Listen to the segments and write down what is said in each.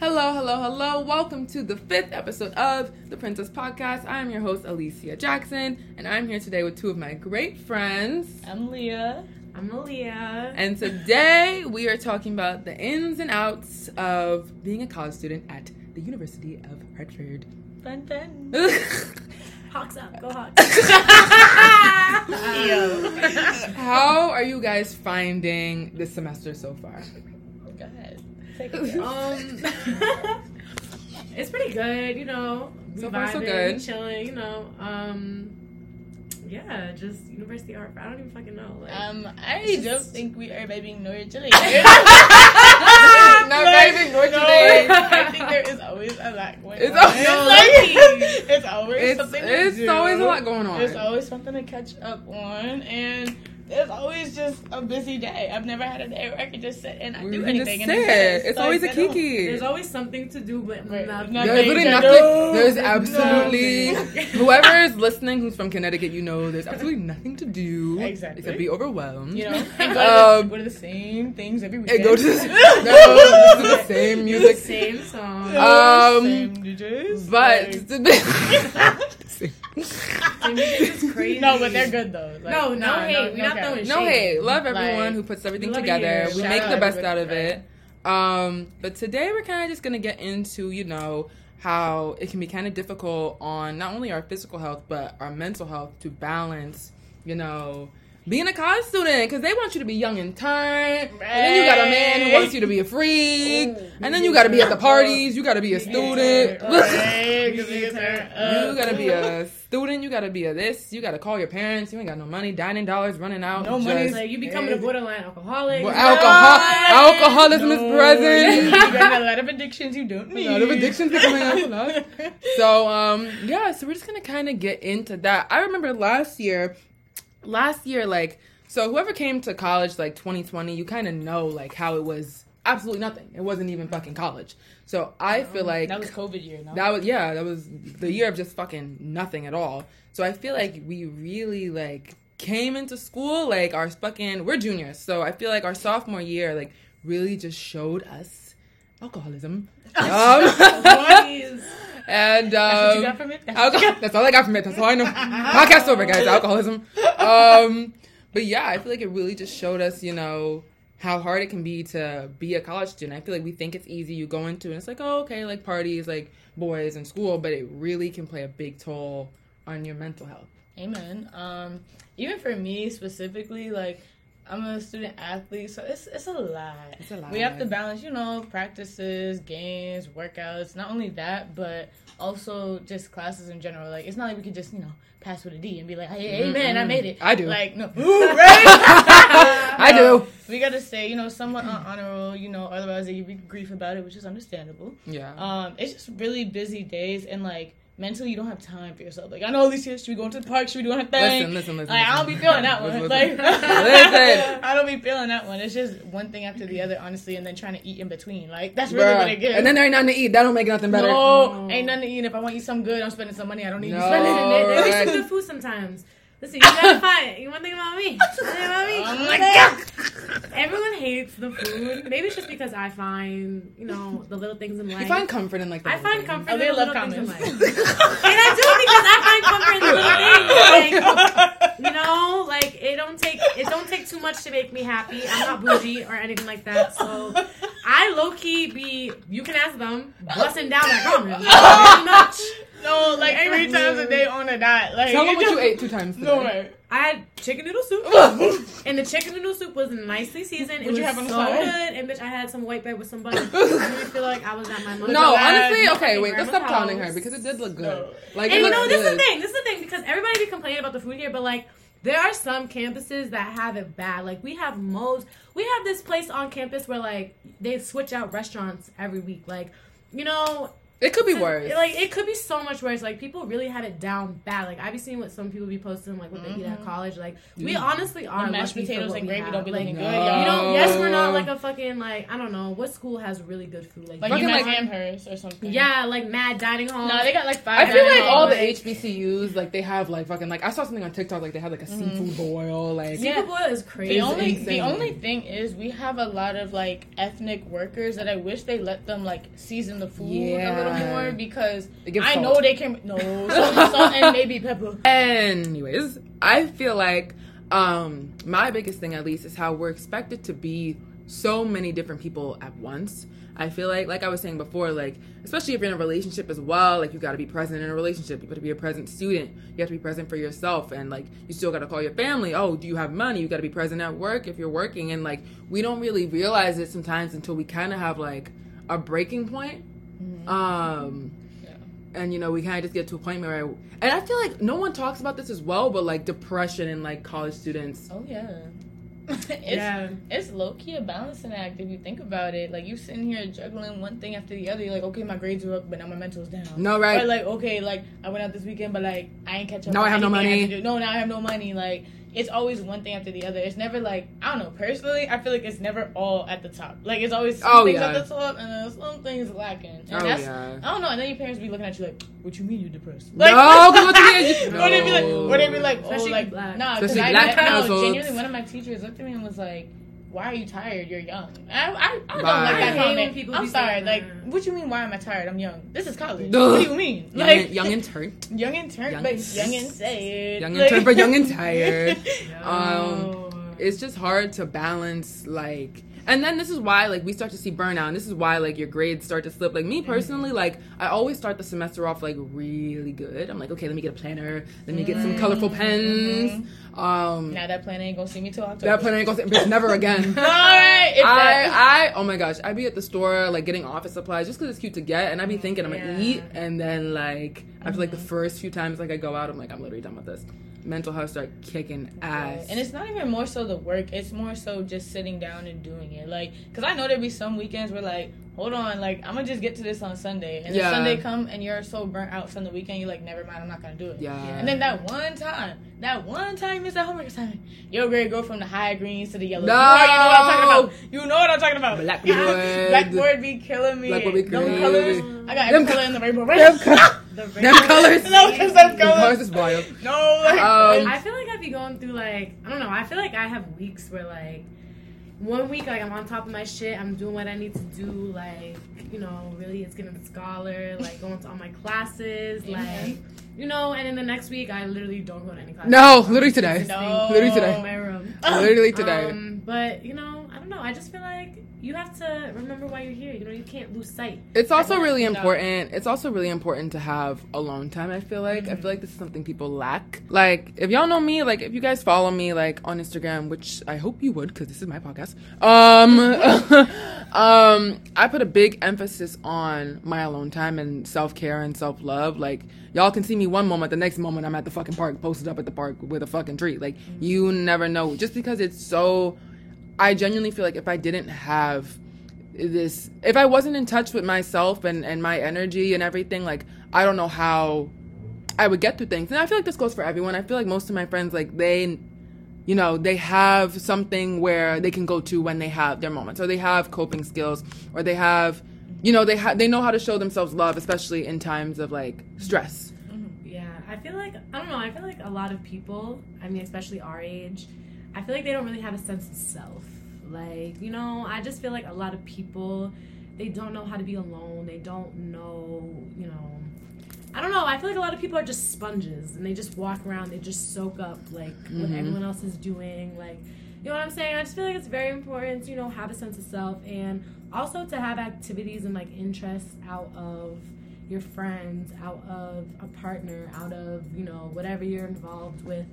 Hello, hello, hello. Welcome to the fifth episode of the Princess Podcast. I am your host, Alicia Jackson, and I'm here today with two of my great friends. I'm Leah. I'm Malia. And today we are talking about the ins and outs of being a college student at the University of Hartford. Fun, fun. Hawks up, go Hawks. How are you guys finding this semester so far? Go ahead. Take it. um, it's pretty good, you know. We So far, so vibing, good. we chilling, you know. Um, yeah, just University Art. I don't even fucking know. Like, Um, I don't think we are vibing nor chilling. Not vibing nor no, chilling. I think there is always a lot going It's on. always- It's, like, it's always It's, something to it's do. always a lot going on. There's always something to catch up on, and there's always just a busy day. I've never had a day where I can just sit and not We do can just anything. sit. and exist. It's Like, always a kiki. there's always something to do, but Right. nothing. Nothing. There's literally nothing. do. There's There's absolutely nothing. whoever is listening who's from Connecticut, you know, there's absolutely nothing to do. Exactly. Except be overwhelmed. You know, and go, Um, to, go to the same things every And weekend. go to the, no, the same music. Same song. Um, same DJs. But like- Same music is crazy. no, but they're good though. Like, No, no nah, hate. We not throwing no hate. Love everyone Like, who puts everything we love it together. We Shout make the best out of it. Um, but today we're kind of just gonna get into, you know, how it can be kind of difficult on not only our physical health but our mental health to balance, you know, being a college student because they want you to be young and turned, and then you got a man who wants you to be a freak, Ooh. and then you got to be at the parties, you got to be a student. Right, 'cause You uh, gotta be a student. You gotta be a this. You gotta call your parents. You ain't got no money. Dining dollars running out. No money. Like you becoming a borderline alcoholic. Well, alcohol, alcoholism is present. You got a lot of addictions you don't need. A lot of addictions becoming alcohol. So um yeah, so we're just gonna kind of get into that. I remember last year, last year like so whoever came to college like 2020, you kind of know like how it was absolutely nothing. It wasn't even fucking college. So I feel like that was COVID year. No? that was yeah, that was the year of just fucking nothing at all. So I feel like we really like came into school like our fucking we're juniors. So I feel like our sophomore year like really just showed us alcoholism. Um. And um, That's what you got from it. alcohol, that's all I got from it. That's all I know. Podcast over, guys. Alcoholism. Um, but yeah, I feel like it really just showed us, you know, how hard it can be to be a college student. I feel like we think it's easy. You go into and it's like, oh, okay, like parties, like boys and school, but it really can play a big toll on your mental health. Amen. Um, even for me specifically, like I'm a student athlete, so it's it's a lot. It's a lot. We have to balance, you know, practices, games, workouts. Not only that, but also just classes in general. Like it's not like we could just, you know, pass with a D and be like, "Hey, amen, I made it." I do. Like no, Ooh, right? I do. We got to stay, you know, somewhat on honor roll. You know, otherwise give be grief about it, which is understandable. Yeah. Um, it's just really busy days and like mentally you don't have time for yourself. Like I know Alicia, should we go to the park? Should we do our thing? Listen, listen, listen. Like I don't be feeling that one. Listen, Like listen. Listen. I don't be feeling that one. It's just one thing after the other, honestly, and then trying to eat in between. Like that's really what it Bruh. gets. And then there ain't nothing to eat. That don't make nothing better. no, ain't nothing to eat. If I want to eat something good, I'm spending some money. I don't need No. to spend it. There- There's Right. some good food sometimes. Listen, you gotta find. You want to think about me? One thing about me. Oh my god. Everyone hates the food. Maybe it's just because I find, you know, the little things in life. You find comfort in like the I find comfort Oh, in they the love little things in life. and I do because I find comfort in the little things. Like, you know, like it don't take it don't take too much to make me happy. I'm not bougie or anything like that. So I low key be you can ask them busting down that ramen. Pretty much. No, like three times a day on a diet. Like Tell them it what you ate two times today. No way. I had chicken noodle soup, and the chicken noodle soup was nicely seasoned. It What'd was you have on the so side? good, and bitch, I had some white bread with some butter. It made feel like I was at my mother's No, house. honestly, okay, wait, grandma's let's stop clowning her because it did look good. No. Like, And you know, looks this is the thing. This is the thing because everybody be complaining about the food here, but like there are some campuses that have it bad. Like we have Moe's. We have this place on campus where like they switch out restaurants every week. Like you know, It could be to- worse. Like it could be so much worse. Like people really have it down bad. Like I be seeing what some people be posting, like what they eat at mm-hmm. college. Like we mm. honestly are The mashed potatoes and gravy have. don't be like, looking No. good, You y'all. know, yes, we're not like a fucking like I don't know what school has really good food. Like, Like Fucking, like- like Amherst or something. yeah, like Mad Dining Hall. No, they got like five. I feel like dining all the. HBCUs, like they have like fucking like I saw something on TikTok, like they had like a mm-hmm. seafood boil, like Seafood boil is crazy. The only insane. the only thing is we have a lot of like ethnic workers that I wish they let them like season the food a Yeah. Little more because I salt. know they can no salt, and maybe pepper. Anyways, I feel like um my biggest thing at least is how we're expected to be so many different people at once. I feel like like I was saying before, like especially if you're in a relationship as well, like you've gotta be present in a relationship. You've gotta be a present student. You have to be present for yourself and like you still gotta call your family. Oh, do you have money? You gotta be present at work if you're working and like we don't really realize it sometimes until we kinda have like a breaking point. Um Yeah. and you know we kind of just get to a point where and i feel like no one talks about this as well but like depression and like college students Oh yeah. it's Yeah. it's low key a balancing act if you think about it. Like you sitting here juggling one thing after the other. You're like, okay, my grades are up, but now my mental's down. no right Or like, okay, like I went out this weekend, but like I ain't catch up. Now I have no money. had do. No, now I have no money. Like it's always one thing after the other. It's never like I don't know. Personally, I feel like it's never all at the top. Like it's always some Oh, things yeah. at the top and then some things lacking. And oh that's yeah I don't know. And then your parents be looking at you like, "What you mean you're depressed?" No, Like, 'cause what you mean you- Or they be like, No. or they be like, oh, Especially like, black. nah, because Especially I black no, genuinely, one of my teachers looked at me and was like, "Why are you tired? You're young." I, I, I don't Bye. like that comment. when people I'm be sorry. saying Like, that. what you mean? Why am I tired? I'm young. This is college. Ugh. What do you mean? young, Like, and, young and turned young and turned, Young but and- young and sad. young and Like- turned but young and tired Yo. um, it's just hard to balance like and then this is why like we start to see burnout and this is why like your grades start to slip. Like me mm-hmm. personally like i always start the semester off like really good. I'm like okay let me get a planner. Let me get some mm-hmm. colorful pens. Mm-hmm. Um Now that planner ain't gonna see me till October. that planner ain't gonna bitch never again. All right. I, I, oh my gosh, i'd be at the store like getting office supplies just because it's cute to get, and i'd be thinking I'm gonna eat, and then like after like the first few times like I go out, I'm like I'm literally done with this. Mental health start kicking ass, And it's not even more so the work. It's more so just sitting down and doing it. Like, cause I know there'd be some weekends where like, hold on, like I'm gonna just get to this on Sunday, and Yeah. then Sunday come and you're so burnt out from the weekend, you're like, never mind, I'm not gonna do it. yeah. And then that one time, that one time you miss that homework assignment, your grade go from the high greens to the yellow. No! You know what I'm talking about. You know what I'm talking about. Blackboard. Blackboard be killing me. Blackboard be Them crazy. colors. I got Them every color in the rainbow. Co- The them colors, No, cause them them colors colors. is wild. No, like, Um, I feel like I'd be going through like I don't know. I feel like I have weeks where like one week like I'm on top of my shit. I'm doing what I need to do. Like you know, really, it's getting a scholar. Like going to all my classes. Like you know, and then the next week I literally don't go to any classes. No, literally today. No. Literally in today. my room. Literally today. Um, but you know, I don't know. I just feel like you have to remember why you're here. You know, you can't lose sight. It's also really important. It's also really important to have alone time. I feel like I feel like this is something people lack. Like if y'all know me, like if you guys follow me like on Instagram, which I hope you would because this is my podcast. Um, um, I put a big emphasis on my alone time and self care and self love. Like y'all can see me one moment, the next moment I'm at the fucking park, posted up at the park with a fucking tree. Like you never know. Just because it's so, I genuinely feel like if I didn't have this if i wasn't in touch with myself and and my energy and everything like i don't know how i would get through things and i feel like this goes for everyone i feel like most of my friends like they you know they have something where they can go to when they have their moments or they have coping skills or they have you know they have they know how to show themselves love especially in times of like stress mm-hmm. Yeah, I feel like I don't know. I feel like a lot of people, I mean, especially our age, I feel like they don't really have a sense of self. Like, you know, I just feel like a lot of people, they don't know how to be alone. They don't know, you know. I don't know. I feel like a lot of people are just sponges and they just walk around. They just soak up like what Mhm. everyone else is doing. Like, you know what I'm saying? I just feel like it's very important to you know have a sense of self and also to have activities and like interests out of your friends, out of a partner, out of you know whatever you're involved with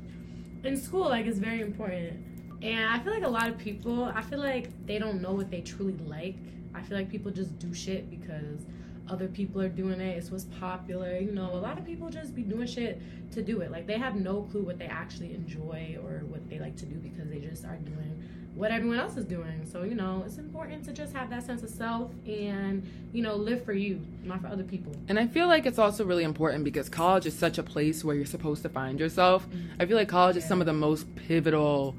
in school. Like, it's very important. And I feel like a lot of people, I feel like they don't know what they truly like. I feel like people just do shit because other people are doing it. It's what's popular. You know, a lot of people just be doing shit to do it. Like they have no clue what they actually enjoy or what they like to do because they just are doing what everyone else is doing. So, you know, it's important to just have that sense of self and, you know, live for you, not for other people. And I feel like it's also really important because college is such a place where you're supposed to find yourself. Mm-hmm. I feel like college is some of the most pivotal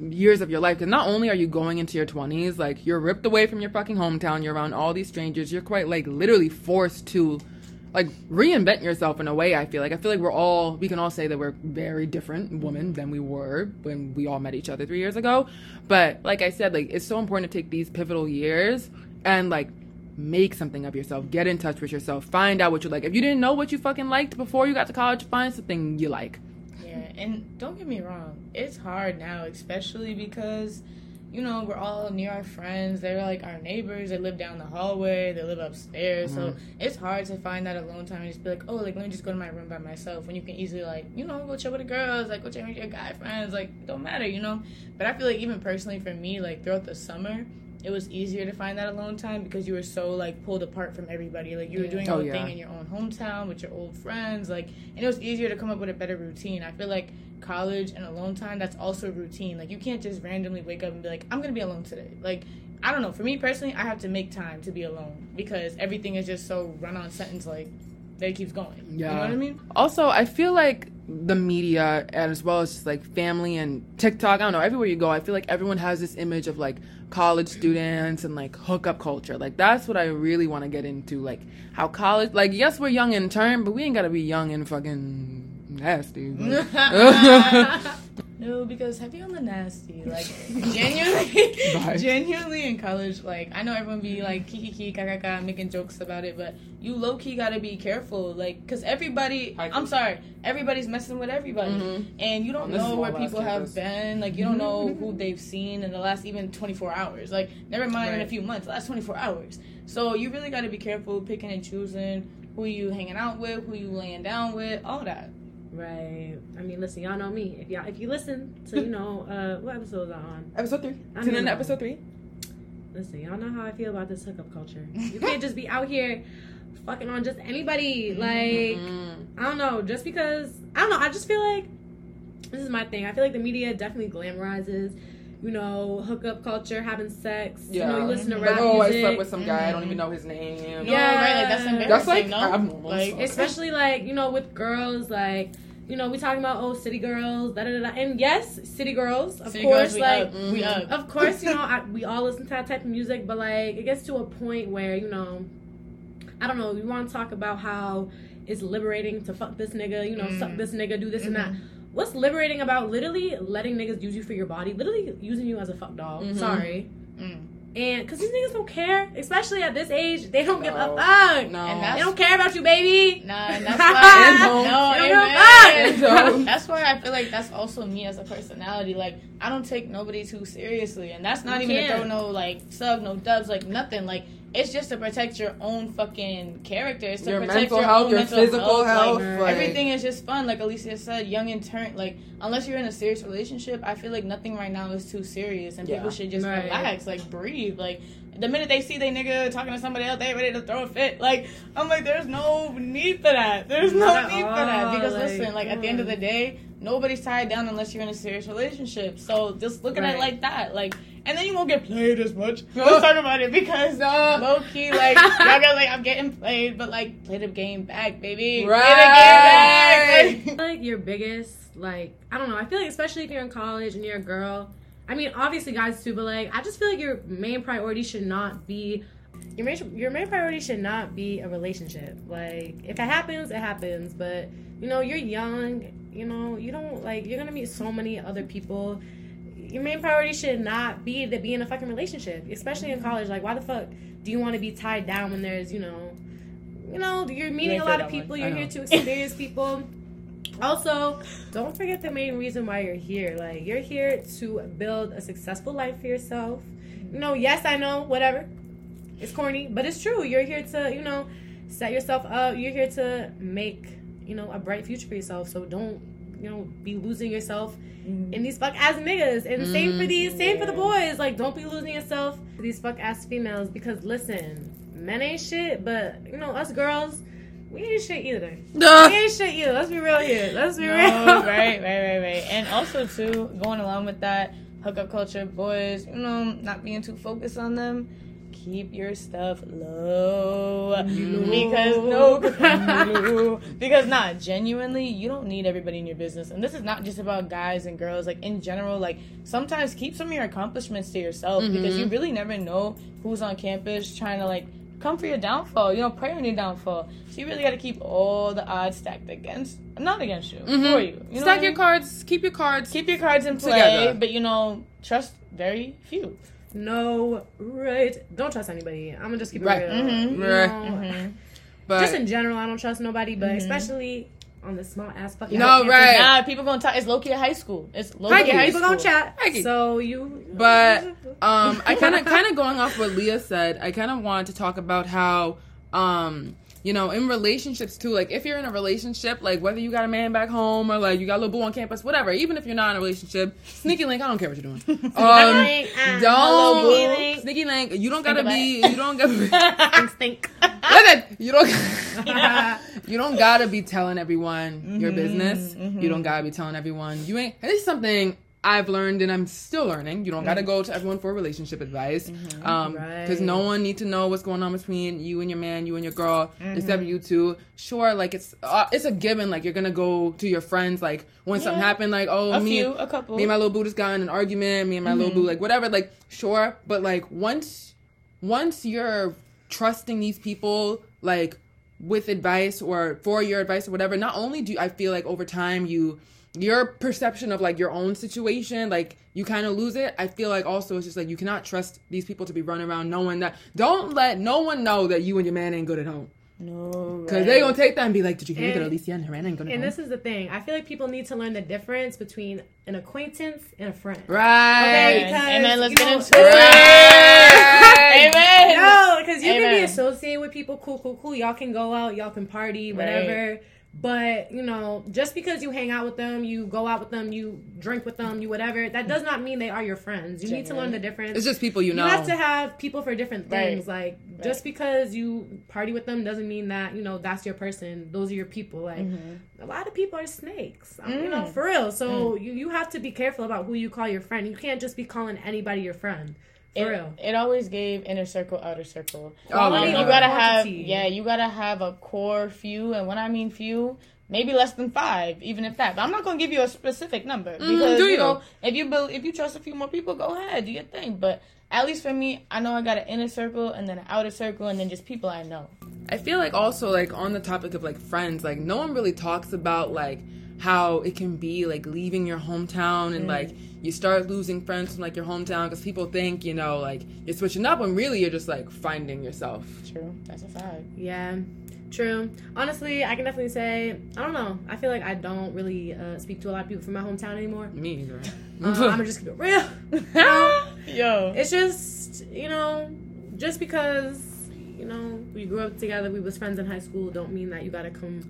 years of your life because not only are you going into your 20s, like you're ripped away from your fucking hometown, you're around all these strangers, you're quite like literally forced to like reinvent yourself in a way. I feel like I feel like we're all we can all say that we're very different women than we were when we all met each other three years ago. But like I said, like it's so important to take these pivotal years and like make something of yourself. Get in touch with yourself. Find out what you like. If you didn't know what you fucking liked before you got to college, find something you like. And don't get me wrong, it's hard now, especially because, you know, we're all near our friends. They're like our neighbors. They live down the hallway. They live upstairs. So mm-hmm. it's hard to find that alone time and just be like, oh, like let me just go to my room by myself. When you can easily like, you know, go chill with the girls, like go chill with your guy friends. Like it don't matter, you know. But I feel like even personally for me, like throughout the summer. It was easier to find that alone time because you were so like pulled apart from everybody. Like you were doing oh, your Oh, own yeah. thing in your own hometown with your old friends. Like and it was easier to come up with a better routine. I feel like college and alone time that's also routine. Like you can't just randomly wake up and be like, I'm gonna be alone today. Like I don't know. For me personally, I have to make time to be alone because everything is just so run on sentence like that it keeps going. Yeah. You know what I mean? Also, I feel like the media, and as well as just like family and TikTok, I don't know, everywhere you go, I feel like everyone has this image of like college students and like hookup culture. Like, that's what I really want to get into. Like, how college, like, yes, we're young in term, but we ain't got to be young and fucking nasty. Like- No, because heavy on the nasty. Like genuinely, Bye. genuinely in college. Like I know everyone be like kiki kiki kaka making jokes about it, but you low key gotta be careful. Like, cause everybody, I I'm sorry, everybody's messing with everybody, Mhm. and you don't On know where small ass people have been. Like, you don't know who they've seen in the last even 24 hours. Like, never mind in a few months. Last 24 hours. So you really gotta be careful picking and choosing who you hanging out with, who you laying down with, all that. Right. I mean, listen, y'all know me. If y'all, if you listen to, you know, uh, what episode was I on? episode three. I Tune in to episode three. Listen, y'all know how I feel about this hookup culture. You can't just be out here fucking on just anybody. Like, Mm. I don't know, just because I don't know. I just feel like this is my thing. I feel like the media definitely glamorizes, you know, hookup culture, having sex. You know, you listen to rap Like, oh, I music, slept with some guy, I don't even know his name. No, Yeah. right? Like that's embarrassing. That's like no? abnormal. Like, especially like you know with girls like. You know, we talking about oh city girls, da da da, da. and yes, city girls, of City course. girls, we like, we Mhm. up. of course, you know, I, we all listen to that type of music, but like it gets to a point where you know, I don't know. You want to talk about how it's liberating to fuck this nigga, you know, suck Mm. this nigga, do this and that. Mhm. What's liberating about literally letting niggas use you for your body, literally using you as a fuck doll? Mhm. Sorry, Mm. And because these niggas don't care, especially at this age, they don't give a fuck. No. And They don't care about you, baby. Nah, and that's why. And don't. no, They amen. don't fuck. That's why I feel like that's also me as a personality. Like I don't take nobody too seriously, and that's not You even to can't. throw no like sub, no dubs, like nothing. Like it's just to protect your own fucking character. It's to Your protect mental your health, own your mental physical health. Like, like- Everything is just fun, like Alicia said, young and turn. Like unless you're in a serious relationship, I feel like nothing right now is too serious, and Yeah. people should just Right. relax, like breathe. Like the minute they see they nigga talking to somebody else, they ready to throw a fit. Like I'm like, there's no need for that. There's no Not at need for that because like, listen, like at the end of the day, mm. nobody's tied down unless you're in a serious relationship. So just look at it like that, like. And then you won't get played as much. Let's talk about it because No. low key, like y'all guys, like I'm getting played, but like play the game back, baby. Play Right. the game back. like your biggest like I don't know. I feel like especially if you're in college and you're a girl. I mean, obviously guys too, but like I just feel like your main priority should not be your main your main priority should not be a relationship. Like if it happens, it happens. But you know, you're young. You know, you don't like you're gonna meet so many other people. Your main priority should not be to be in a fucking relationship, especially in college. Like, why the fuck do you want to be tied down when there's you know, you know, you're meeting a lot of people. You're here to experience people. Also, don't forget the main reason why you're here. Like, you're here to build a successful life for yourself. You know, yes, I know, whatever. It's corny, but it's true. You're here to, you know, set yourself up. You're here to make, you know, a bright future for yourself. So don't, you know, be losing yourself mm. in these fuck ass niggas. And same for these, same for the boys. Like, don't be losing yourself for these fuck ass females because listen, men ain't shit, but you know, us girls, we ain't shit either. We ain't shit either. Let's be real here. Let's be No, real. right, right, right, right. And also too, going along with that, hookup culture, boys, you know, not being too focused on them. Keep your stuff low because no, because not genuinely, you don't need everybody in your business, and this is not just about guys and girls. Like in general, like sometimes keep some of your accomplishments to yourself mm-hmm. because you really never know who's on campus trying to like come for your downfall. You know, pray on your downfall. So you really got to keep all the odds stacked against, not against you, mm-hmm. for you. you Stack I your mean? cards. Keep your cards. Keep your cards in play, Together. but you know, trust very few. No, right. Don't trust anybody. I'm gonna just keep it Right. real. Mhm. You Right. know, but Just in general, I don't trust nobody, but especially on the small ass fucking. No, campus. right. Nah, people gonna talk. It's low key high school. It's low key. key. high People school. gonna chat. Mikey. So you. But um, I kind of kind of going off what Leah said. I kind of wanted to talk about how um, you know, in relationships too. Like if you're in a relationship, like whether you got a man back home or like you got a little boo on campus, whatever. Even if you're not in a relationship, sneaky link. I don't care what you're doing. Um, Link, uh, don't Sneaky link. sneaky link. You don't gotta be. You don't gotta. Stink. Listen, you don't. you don't gotta be telling everyone your business. You don't gotta be telling everyone you ain't. And this is something I've learned and I'm still learning. You don't gotta go to everyone for relationship advice, um, because Right. no one need to know what's going on between you and your man, you and your girl, except you two. Sure, like it's uh, it's a given. Like you're gonna go to your friends, like when something happened, like oh A me, few, a couple. me and my little boo just got in an argument. Me and my little boo, like whatever. Like sure, but like once once you're trusting these people, like with advice or for your advice or whatever, not only do I feel like over time you your perception of like your own situation, like you kind of lose it. I feel like also it's just like you cannot trust these people to be running around knowing that. Don't let no one know that you and your man ain't good at home. no, Because they gonna take that and be like, "Did you hear that And- Alicia and her man ain't good at And home?" this is the thing. I feel like people need to learn the difference between an acquaintance and a friend. right. Okay, Amen. because, Amen. Let's get know, into Right. Amen. No, because you can be associated with people, cool, cool, cool. Y'all can go out, y'all can party, whatever. But you know, just because you hang out with them, you go out with them, you drink with them, you whatever, that does not mean they are your friends. You need to learn the difference. It's just people you know. You have to have people for different Right. things. Like just because you party with them doesn't mean that you know that's your person. Those are your people. Like Mm-hmm. a lot of people are snakes. I mean, You know, Mm. for real. So you you have to be careful about who you call your friend. You can't just be calling anybody your friend. For It, it always gave inner circle, outer circle. Oh, Quality yeah. you gotta have, yeah, you gotta have a core few, and when I mean few, maybe less than five, even if that. But I'm not gonna give you a specific number because Mm, do you you? know if you bel if you trust a few more people, go ahead, do your thing. But at least for me, I know I got an inner circle and then an outer circle, and then just people I know. I feel like also like on the topic of like friends, like no one really talks about like how it can be like leaving your hometown and like you start losing friends from like your hometown because people think you know like you're switching up when really you're just like finding yourself. True, that's a fact. Yeah, true. Honestly, I can definitely say I don't know. I feel like I don't really uh, speak to a lot of people from my hometown anymore. Me either. Uh, I'm gonna just keep it real. Yo, It's just you know, just because you know we grew up together, we was friends in high school, don't mean that you gotta come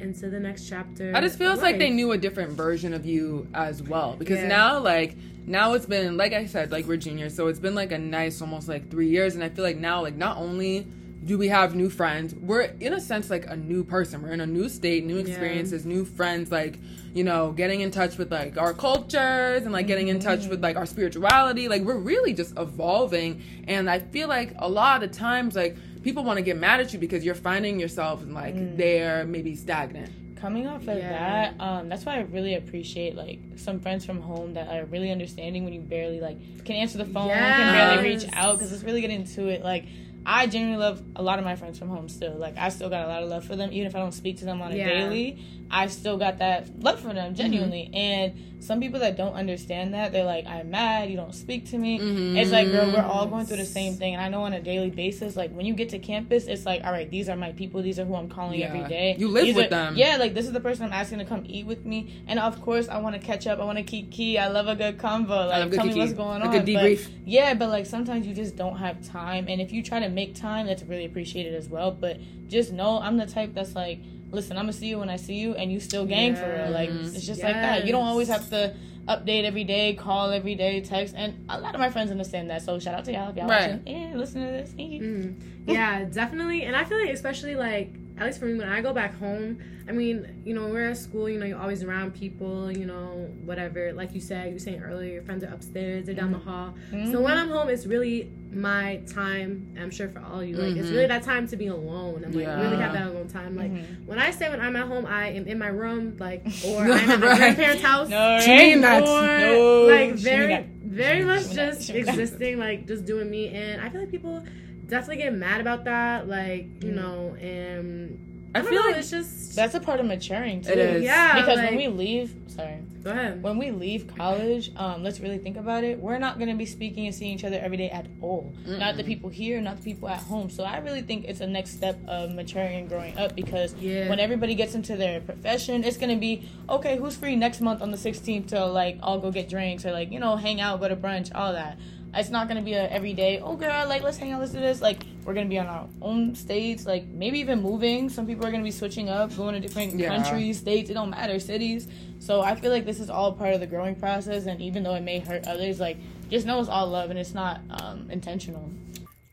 into the next chapter. I just feels like they knew a different version of you as well. Because Yeah. now like now it's been like I said like we're juniors so it's been like a nice almost like 3 years. And I feel like now like not only do we have new friends we're in a sense like a new person. We're in a new state new experiences new friends like you know getting in touch with like our cultures and like getting in touch mm-hmm. with like our spirituality. Like we're really just evolving. And I feel like a lot of times like people want to get mad at you because you're finding yourself like they're maybe stagnant. Coming off of Yeah. that um that's why i really appreciate like some friends from home that are really understanding when you barely like can answer the phone can barely reach out because it's really getting to it. Like i genuinely love a lot of my friends from home still. Like i still got a lot of love for them even if i don't speak to them on a Yeah. daily i still got that love for them genuinely Mm-hmm. and some people that don't understand that they're like i'm mad you don't speak to me Mhm. it's like girl we're all going through the same thing and i know on a daily basis like when you get to campus it's like all right these are my people these are who i'm calling Yeah. every day You live These with are- them. yeah like this is the person i'm asking to come eat with me and of course i want to catch up i want to keep key i love a good convo like love good tell me what's going A on good But- debrief. yeah but like sometimes you just don't have time and if you try to make time that's really appreciated as well but just know i'm the type that's like listen i'm gonna see you when i see you and you still gang for real like it's just like that you don't always have to update every day call every day text and a lot of my friends understand that so shout out to y'all if y'all Right. watching yeah listen to this Thank you. Mm. Yeah, definitely. And I feel like especially like at least for me, when I go back home, I mean, you know, when we're at school, you know, you're always around people, you know, whatever. Like you said, you were saying earlier, your friends are upstairs, they're down the mm-hmm. hall. So mm-hmm. when I'm home, it's really my time. I'm sure for all of you, like it's really mm-hmm. that time to be alone I'm like Yeah. really have that alone time. Like when I say when I'm at home, I am in my room, like or I'm at my Right. grandparents' house No, She or No, like very very much She mean that. just She mean that. existing like just doing me and i feel like people definitely get mad about that like you Mm. know and I I, feel feel like like it's just That's a part of maturing too. It is. yeah Because like, when we leave, sorry, go ahead when we leave college, um, let's really think about it. We're not gonna be speaking and seeing each other every day at all. Not the people here, not the people at home. So I really think it's a next step of maturing and growing up because Yeah. when everybody gets into their profession, it's gonna be okay. Who's free next month on the 16th to like all go get drinks or like you know hang out, go to brunch, all that. It's not gonna be a everyday. Oh girl, like let's hang out, let's do this. Like we're gonna be on our own states. Like maybe even moving. Some people are gonna be switching up, going to different Yeah. countries, states. It don't matter, cities. So I feel like this is all part of the growing process, and even though it may hurt others, like just know it's all love and it's not um, intentional.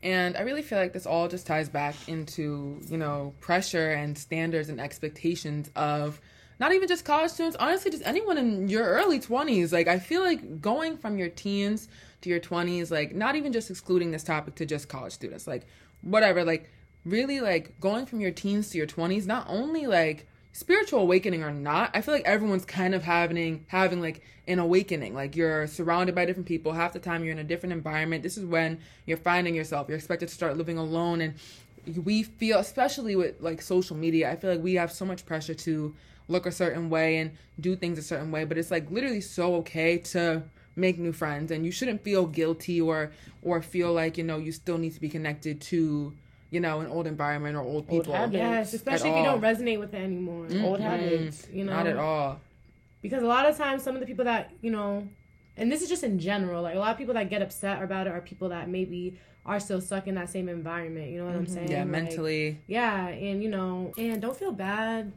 And I really feel like this all just ties back into, you know, pressure and standards and expectations of not even just college students, honestly, just anyone in your early 20s. Like, I feel like going from your teens to your 20s, like, not even just excluding this topic to just college students, like, whatever, like, really, like, going from your teens to your 20s, not only, like, spiritual awakening or not, I feel like everyone's kind of having having like an awakening. Like you're surrounded by different people. Half the time you're in a different environment. This is when you're finding yourself. You're expected to start living alone and we feel especially with like social media, I feel like we have so much pressure to look a certain way and do things a certain way, but it's like literally so okay to make new friends and you shouldn't feel guilty or or feel like, you know, you still need to be connected to you know, an old environment or old people. habits. yes especially if all. you don't resonate with it anymore Old Mhm. habits. you know Not at all. because a lot of times some of the people that you know and this is just in general like a lot of people that get upset about it are people that maybe are still stuck in that same environment you know what i'm saying Yeah, Like, mentally. yeah and you know and don't feel bad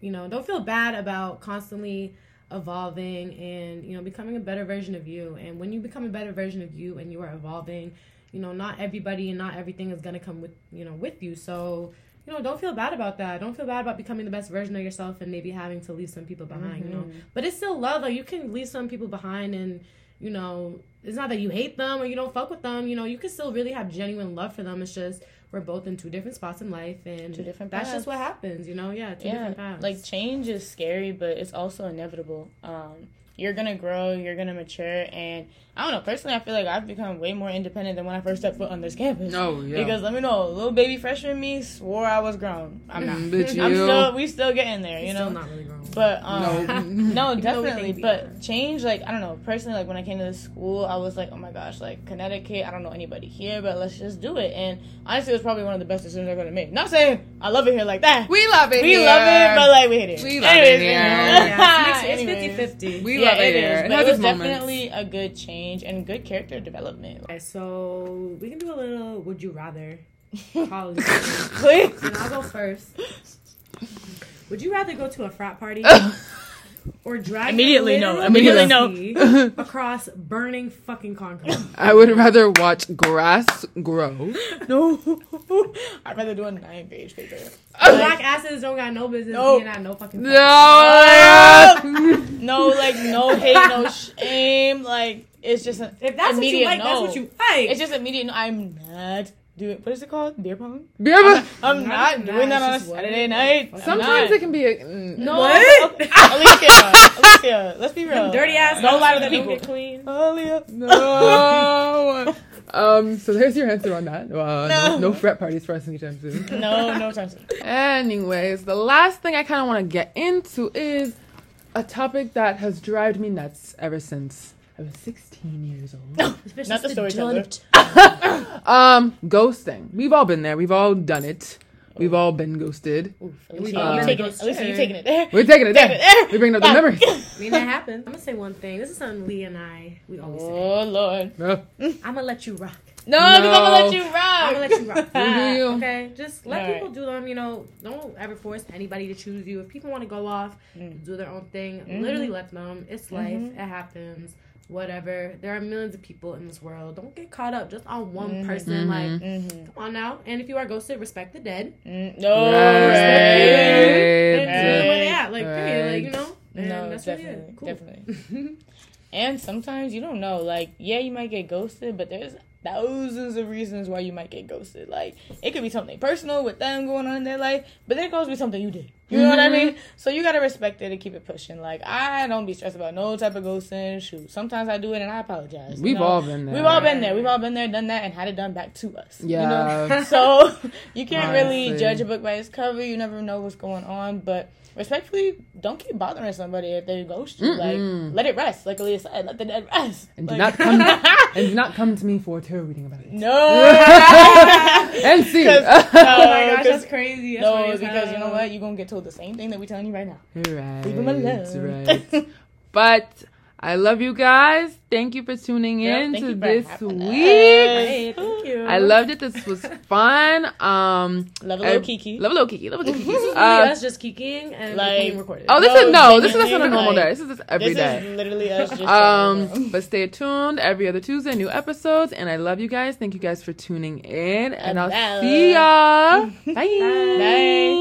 you know don't feel bad about constantly evolving and you know becoming a better version of you. And when you become a better version of you and you are evolving you know not everybody and not everything is going to come with you know with you. So you know don't feel bad about that. Don't feel bad about becoming the best version of yourself and maybe having to leave some people behind you know. Mm-hmm. But it's still love. Like you can leave some people behind and you know it's not that you hate them or you don't fuck with them. You know you can still really have genuine love for them. It's just we're both in two different spots in life and Two different that's just what happens you know? Yeah two yeah, different paths. like change is scary, but it's also inevitable. Um, you're gonna grow, you're gonna mature, and I don't know. Personally, I feel like I've become way more independent than when I first stepped foot on this campus. No, yeah. Because let me know, little baby freshman me swore I was grown. I'm not. Mm, bitch, I'm you. still, we still getting there, you He's know. still not really grown But um, No. no, Even though we definitely. think But change, like I don't know. Personally, like when I came to this school, I was like, oh my gosh, like Connecticut. I don't know anybody here, but let's just do it. And honestly, it was probably one of the best decisions I've ever made. Not saying I love it here like that. We love it. We here. love it, but like we hate it. We love it here. yeah, it's, mixed- 50-50 we yeah, love it, it here. Is, but it, was moments. definitely a good change and good character development. Okay, so we can do a little would you rather college Quick. and i'll go first would you rather go to a frat party or drag Immediately no, immediately no. across burning fucking concrete I would rather watch grass grow. No, I'd rather do a nine page paper. black asses don't got no business No. being at no fucking No. No, like no hate, no shame. Like it's just an if that's what you immediate like no. that's what you like It's just immediate. No, I'm not doing. What is it called? Beer pong. Yeah, but I'm Not not doing that, that on a it's just what Saturday night. Sometimes it can be a. mm, No, What? Alicia, Alicia, let's be real. dirty ass Don't lie to the people. get clean Alicia. No. um. So there's your answer on that. Uh, no. No. no. frat parties for us anytime soon. No, no time soon. Anyways, the last thing I kind of want to get into is a topic that has driven me nuts ever since I was 16 years old. No, Not the storyteller. um, ghosting. We've all been there. We've all done it. We've all been ghosted. Alicia, Um, you taking it? Alicia, you taking it there? We're taking it Taking there. it there. We're bringing up the memories. I mean that happens i'm gonna say one thing this is something lee and i we always say Oh Lord. No. i'm gonna let you rock No, because I'm gonna let No. you I'm gonna let you rock. You do you. Okay, just let Alright. people do them. You know, don't ever force anybody to choose you. If people want to go off, Mm. do their own thing. Mhm. Literally let them. It's life. Mhm. It happens. Whatever. There are millions of people in this world. Don't get caught up just on one Mhm. person. Like, Mm-hmm. come on now. And if you are ghosted, respect the dead. Mm, no, Right. And Right. where they at. Like, period. Like, you know. And No, that's definitely. Cool. definitely. And sometimes you don't know. Like, yeah, you might get ghosted, but there's thousands of reasons why you might get ghosted. Like, it could be something personal with them going on in their life, but there could also be something you did. You know what I mm-hmm. mean? So you gotta respect it and keep it pushing. Like, I don't be stressed about no type of ghosting. Shoot, sometimes I do it and I apologize. We've know? all been there. We've all been there. We've all been there, done that, and had it done back to us. you know? Yeah. so you can't really judge a book by its cover. You never know what's going on, but respectfully, don't keep bothering somebody if they ghost you. Mm-mm. Like, let it rest. Like Aaliyah said, let the dead rest. And do not come and do not come to me for a tarot reading about it. no. And see. 'Cause- Oh my gosh, uh, that's crazy. That's no, because you know what? You're gonna get told the same thing that we're telling you right now. right. Leave 'em alone. Right. But I love you guys. Thank you for tuning Yeah, in to this week. Hey, thank you. I loved it. This was fun. Um, Love a I- little Kiki. Love a little Kiki. Love a little Kiki. This is Uh, us just kikiing and like- being recorded. oh, this No, is no. This is this is on a normal like, day. This is just every this day. is literally us just Um, but stay tuned every other Tuesday, new episodes, and I love you guys. Thank you guys for tuning in, and I'll see y'all. Bye. Bye.